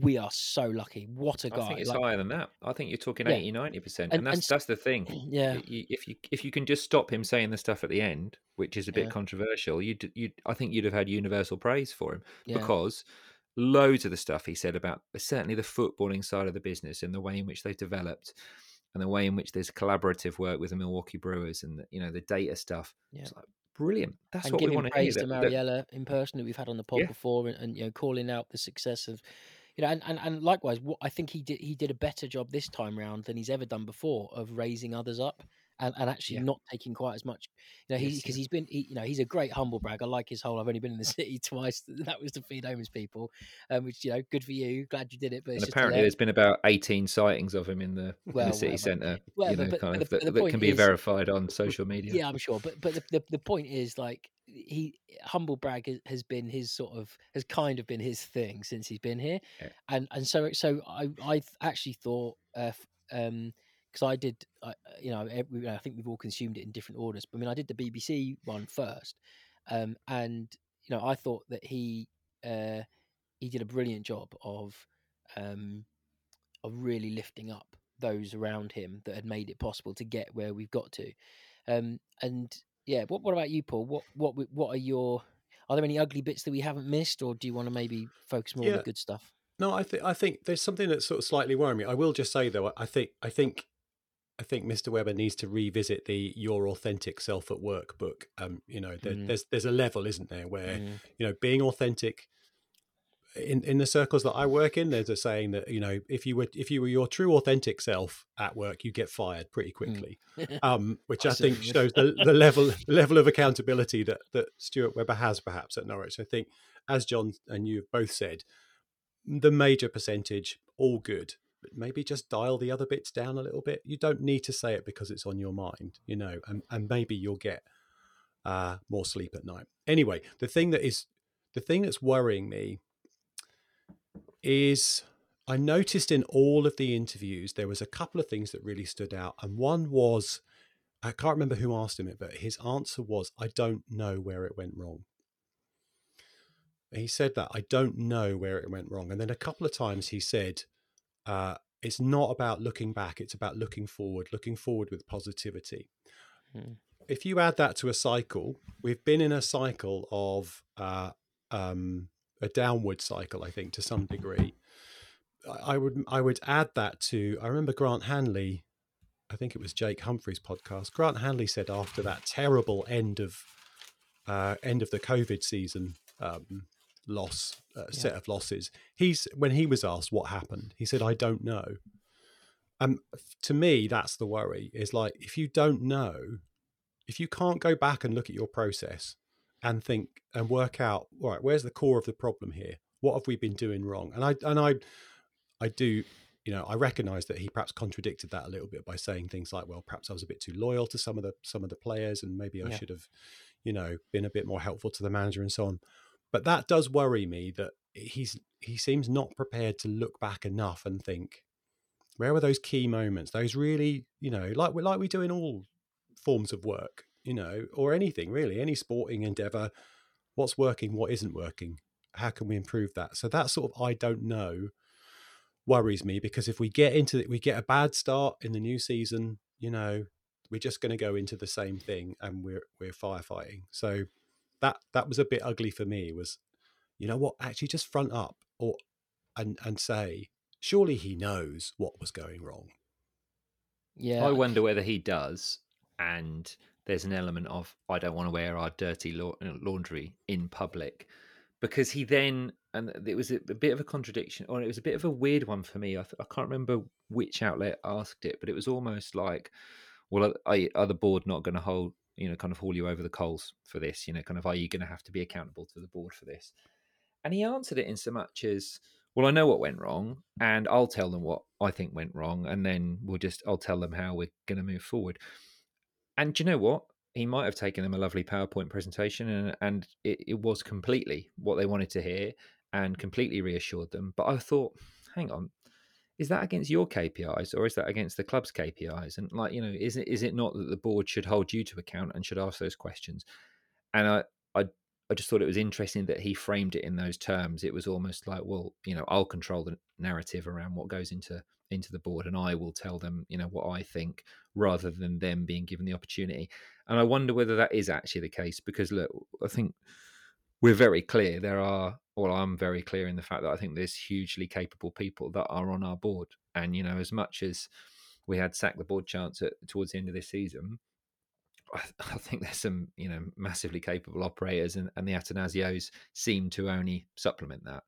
we are so lucky. What a guy! I think it's like- higher than that. I think you're talking Yeah. 80, 90 percent, And- and that's and that's the thing. [clears throat] yeah, if you if you can just stop him saying the stuff at the end, which is a bit Yeah. controversial, you you I think you'd have had universal praise for him yeah, because loads of the stuff he said about certainly the footballing side of the business and the way in which they've developed and the way in which there's collaborative work with the Milwaukee Brewers and the, you know the data stuff. Yeah. It's like brilliant. That's and what we giving want to hear. praise to that- that- Mariella in person that we've had on the pod Yeah. before, and, and you know calling out the success of, you know, and, and, and likewise, what I think he did he did a better job this time round than he's ever done before of raising others up. And, and actually Yeah. not taking quite as much, you know, he's Yes, because yeah. he's been, he, you know, he's a great humble brag. I like his whole. I've only been in the [laughs] city twice. [laughs] That was to feed homeless people, um, which you know, good for you. Glad you did it. But apparently, there's been about 18 sightings of him in the, in the city centre. Whatever, you know, but- kind but of, the- that, that can be is- verified on social media. Yeah, I'm sure. But but the, the, the point is like he humble brag has- has been his sort of has kind of been his thing since he's been here, Yeah. and and so so I I actually thought uh, um because I did I you know every, I think we've all consumed it in different orders. But I mean I did the BBC one first, um and you know I thought that he uh he did a brilliant job of um of really lifting up those around him that had made it possible to get where we've got to. Um, and yeah, what what about you, Paul? What what what are your are there any ugly bits that we haven't missed, or do you want to maybe focus more on the good stuff? No, I think I think there's something that's sort of slightly worrying me. I will just say though, I think I think I think Mr. Webber needs to revisit the "Your Authentic Self at Work" book. Um, you know, there, Mm. there's there's a level, isn't there, where Mm, you know being authentic. In in the circles that I work in, there's a saying that you know if you were if you were your true authentic self at work, you get fired pretty quickly. [laughs] Um, which I I think shows the, the level [laughs] level of accountability that that Stuart Webber has perhaps at Norwich. I think, as Jon and you have both said, the major percentage all good maybe just dial the other bits down a little bit. You don't need to say it because it's on your mind you know and, and maybe you'll get uh, more sleep at night. Anyway the thing that is the thing that's worrying me is i noticed in all of the interviews there was a couple of things that really stood out and one was i can't remember who asked him it but his answer was i don't know where it went wrong. He said that I don't know where it went wrong. And then a couple of times he said, uh, it's not about looking back, it's about looking forward, looking forward with positivity. Hmm. If you add that to a cycle, we've been in a cycle of uh, um, a downward cycle, I think, to some degree. I I would I would add that to I remember Grant Hanley, I think it was Jake Humphrey's podcast. Grant Hanley said after that terrible end of uh, end of the COVID season, um, loss uh, set of losses. He's when he was asked what happened, he said, "I don't know." Um, to me, that's the worry. Is like if you don't know, if you can't go back and look at your process and think and work out, all right, where's the core of the problem here? What have we been doing wrong? And I and I, I do you know, I recognise that he perhaps contradicted that a little bit by saying things like, "Well, perhaps I was a bit too loyal to some of the some of the players, and maybe I Yeah. should have, you know, been a bit more helpful to the manager and so on." But that does worry me that he's he seems not prepared to look back enough and think, where were those key moments? Those really, you know, like we like we do in all forms of work, you know, or anything really, any sporting endeavor. What's working? What isn't working? How can we improve that? So that sort of I don't know worries me because if we get into it, we get a bad start in the new season, you know, we're just going to go into the same thing and we're we're firefighting. So that that was a bit ugly for me. Was you know what? Actually, just front up or and and say, surely he knows what was going wrong. Yeah, I wonder whether he does, and there's an element of I don't want to wear our dirty uh, laundry in public, because he then and it was a, a bit of a contradiction, or it was a bit of a weird one for me. I, th- I can't remember which outlet asked it, but it was almost like, well, are, are are the board not going to hold you know kind of haul you over the coals for this? You know, kind of are you going to have to be accountable to the board for this? And he answered it in so much as, well, I know what went wrong, and I'll tell them what I think went wrong, and then we'll just I'll tell them how we're going to move forward. And do you know what? He might have taken them a lovely PowerPoint presentation, and and it, it was completely what they wanted to hear, and completely reassured them. But I thought, hang on, is that against your KPIs or is that against the club's KPIs? And like you know, is it is it not that the board should hold you to account and should ask those questions? And I I I just thought it was interesting that he framed it in those terms. It was almost like, well, you know, I'll control the narrative around what goes into into the board, and I will tell them, you know, what I think, rather than them being given the opportunity. And I wonder whether that is actually the case because look, I think we're very clear. There are, well, I'm very clear in the fact that I think there's hugely capable people that are on our board, and you know, as much as we had sack the board chance at, towards the end of this season, I, [laughs] I think there's some, you know, massively capable operators, and, and the Attanasios seem to only supplement that.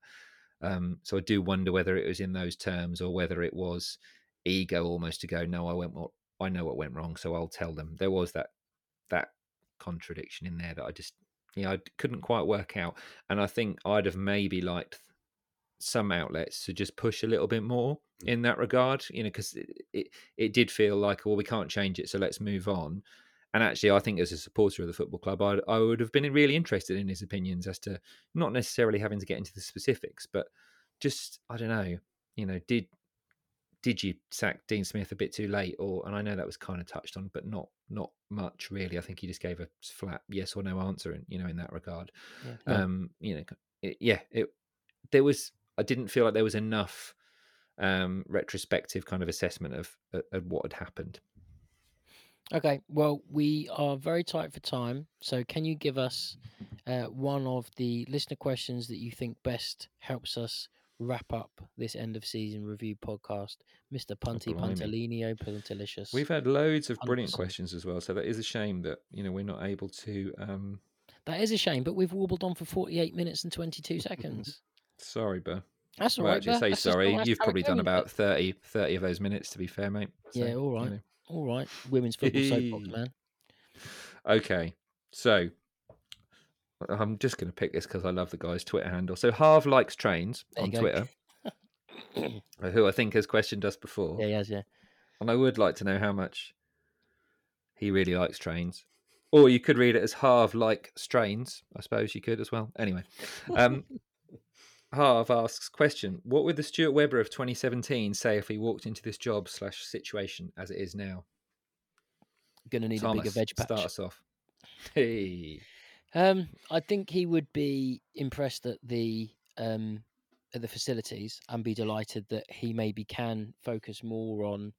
Um, so I do wonder whether it was in those terms or whether it was ego almost to go, no, I went what I know what went wrong, so I'll tell them. There was that that contradiction in there that I just, you know, I couldn't quite work out, and I think I'd have maybe liked some outlets to just push a little bit more mm. in that regard, you know, because it, it it did feel like, well, we can't change it, so let's move on. And actually, I think as a supporter of the football club, I, I would have been really interested in his opinions as to not necessarily having to get into the specifics, but just I don't know, you know, did did you sack Dean Smith a bit too late, or and I know that was kind of touched on, but not not much really. I think he just gave a flat yes or no answer, in, you know, in that regard. Yeah. Um, you know, it, yeah, it there was. I didn't feel like there was enough um retrospective kind of assessment of, of, of what had happened. Okay, well, we are very tight for time. So, can you give us uh, one of the listener questions that you think best helps us wrap up this end of season review podcast? Mr. Punty blimey. Puntalinio Puntilicious. We've had loads of brilliant 100%. questions as well, so that is a shame that you know we're not able to. um That is a shame, but we've warbled on for 48 minutes and 22 seconds. [laughs] Sorry, Bur. That's all Well, right. Beth, say that's sorry. that's You've probably done about but- 30, 30 of those minutes, to be fair, mate. Yeah, all right. You know. All right. Women's football soapbox, [laughs] man. Okay, so I'm just going to pick this because I love the guy's Twitter handle. So Harv likes trains There on. Twitter, [coughs] who I think has questioned us before, Yeah, he has, yeah. and I would like to know how much he really likes trains. Or you could read it as Harv like strains. I suppose you could as well. Anyway, um, [laughs] Harv asks question: What would the Stuart Webber of 2017 say if he walked into this job slash situation as it is now? Gonna need a bigger veg patch. start us off. Hey, Um, I think he would be impressed at the um at the facilities and be delighted that he maybe can focus more on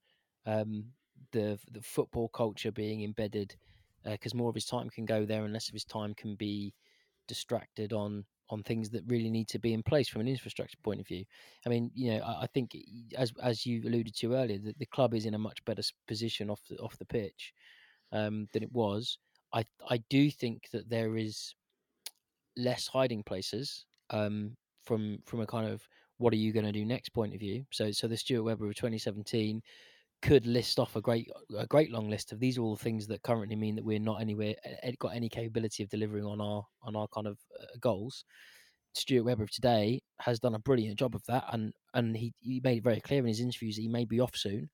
um the the football culture being embedded because more of his time can go there and less of his time can be distracted on on things that really need to be in place from an infrastructure point of view. I mean, you know, I, I think as as you alluded to earlier, that the club is in a much better position off the off the pitch um, than it was. I I do think that there is less hiding places um, from from a kind of what are you going to do next point of view. So so the Stuart Webber of 2017 could list off a great a great long list of these are all things that currently mean that we're not anywhere got any capability of delivering on our on our kind of uh, goals. Stuart Webber of today has done a brilliant job of that, and and he, he made it very clear in his interviews that he may be off soon.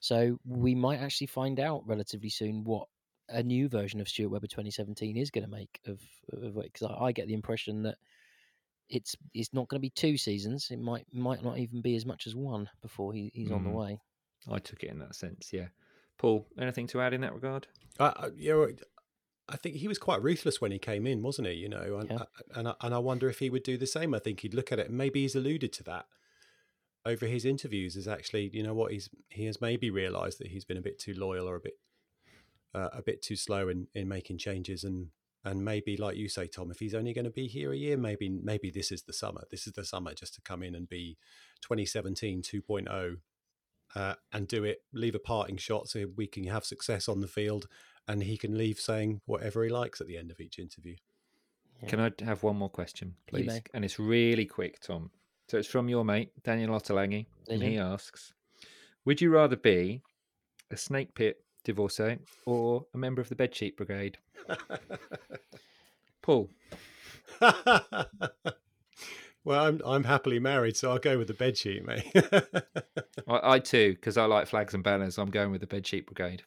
So we might actually find out relatively soon what a new version of Stuart Webber 2017 is going to make of of it because I, I get the impression that it's it's not going to be two seasons. It might might not even be as much as one before he, he's mm. on the way. I took it in that sense. Yeah, Paul, anything to add in that regard? Uh, you know, I think he was quite ruthless when he came in, wasn't he? You know, and yeah. and, I, and I wonder if he would do the same. I think he'd look at it. Maybe he's alluded to that over his interviews. Is actually, you know, what he's he has maybe realised that he's been a bit too loyal or a bit uh, a bit too slow in in making changes and and maybe like you say tom if he's only going to be here a year maybe maybe this is the summer. This is the summer just to come in and be 2017 2.0 uh, and do it leave a parting shot so we can have success on the field and he can leave saying whatever he likes at the end of each interview. Yeah. can i have one more question please? And it's really quick tom. So it's from your mate daniel ottolenghi and he asks would you rather be a snake pit divorcee or a member of the bedsheet brigade [laughs] Paul. [laughs] well, I'm I'm happily married, so I'll go with the bedsheet, mate. [laughs] I, I too, because I like flags and banners. I'm going with the bedsheet brigade.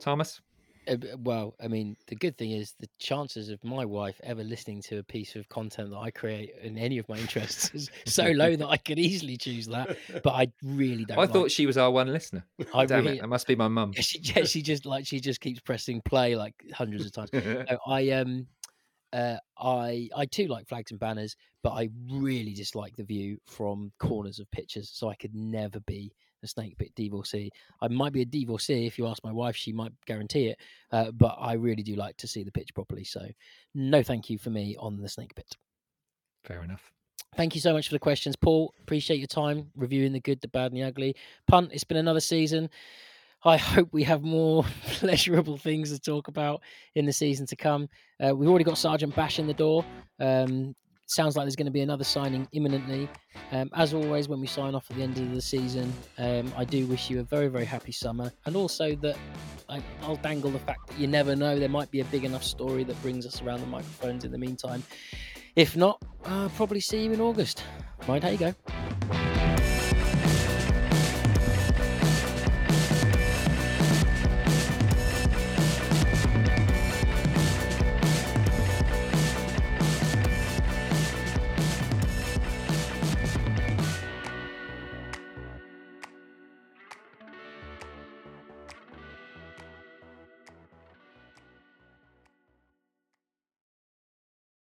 Thomas. Uh, well, I mean, the good thing is the chances of my wife ever listening to a piece of content that I create in any of my interests is [laughs] so low that I could easily choose that. But I really don't. I like... thought she was our one listener. I Damn really... it, that must be my mum. Yeah, she, yeah, she just like she just keeps pressing play like hundreds of times. [laughs] I um, uh, I I too like flags and banners, but I really dislike the view from corners of pictures. So I could never be a snake pit divorcee. I might be a divorcee if you ask my wife; she might guarantee it. Uh, but I really do like to see the pitch properly. So, no, thank you for me on the snake pit. Fair enough. Thank you so much for the questions, Paul. Appreciate your time reviewing the good, the bad, and the ugly. Punt. It's been another season. I hope we have more [laughs] pleasurable things to talk about in the season to come. Uh, we've already got Sergeant Bash in the door. Um, sounds like there's going to be another signing imminently. Um, as always, when we sign off at the end of the season, um, I do wish you a very, very happy summer, and also that I, will dangle the fact that you never know there might be a big enough story that brings us around the microphones in the meantime. If not, I'll probably see you in August. Mind how you go.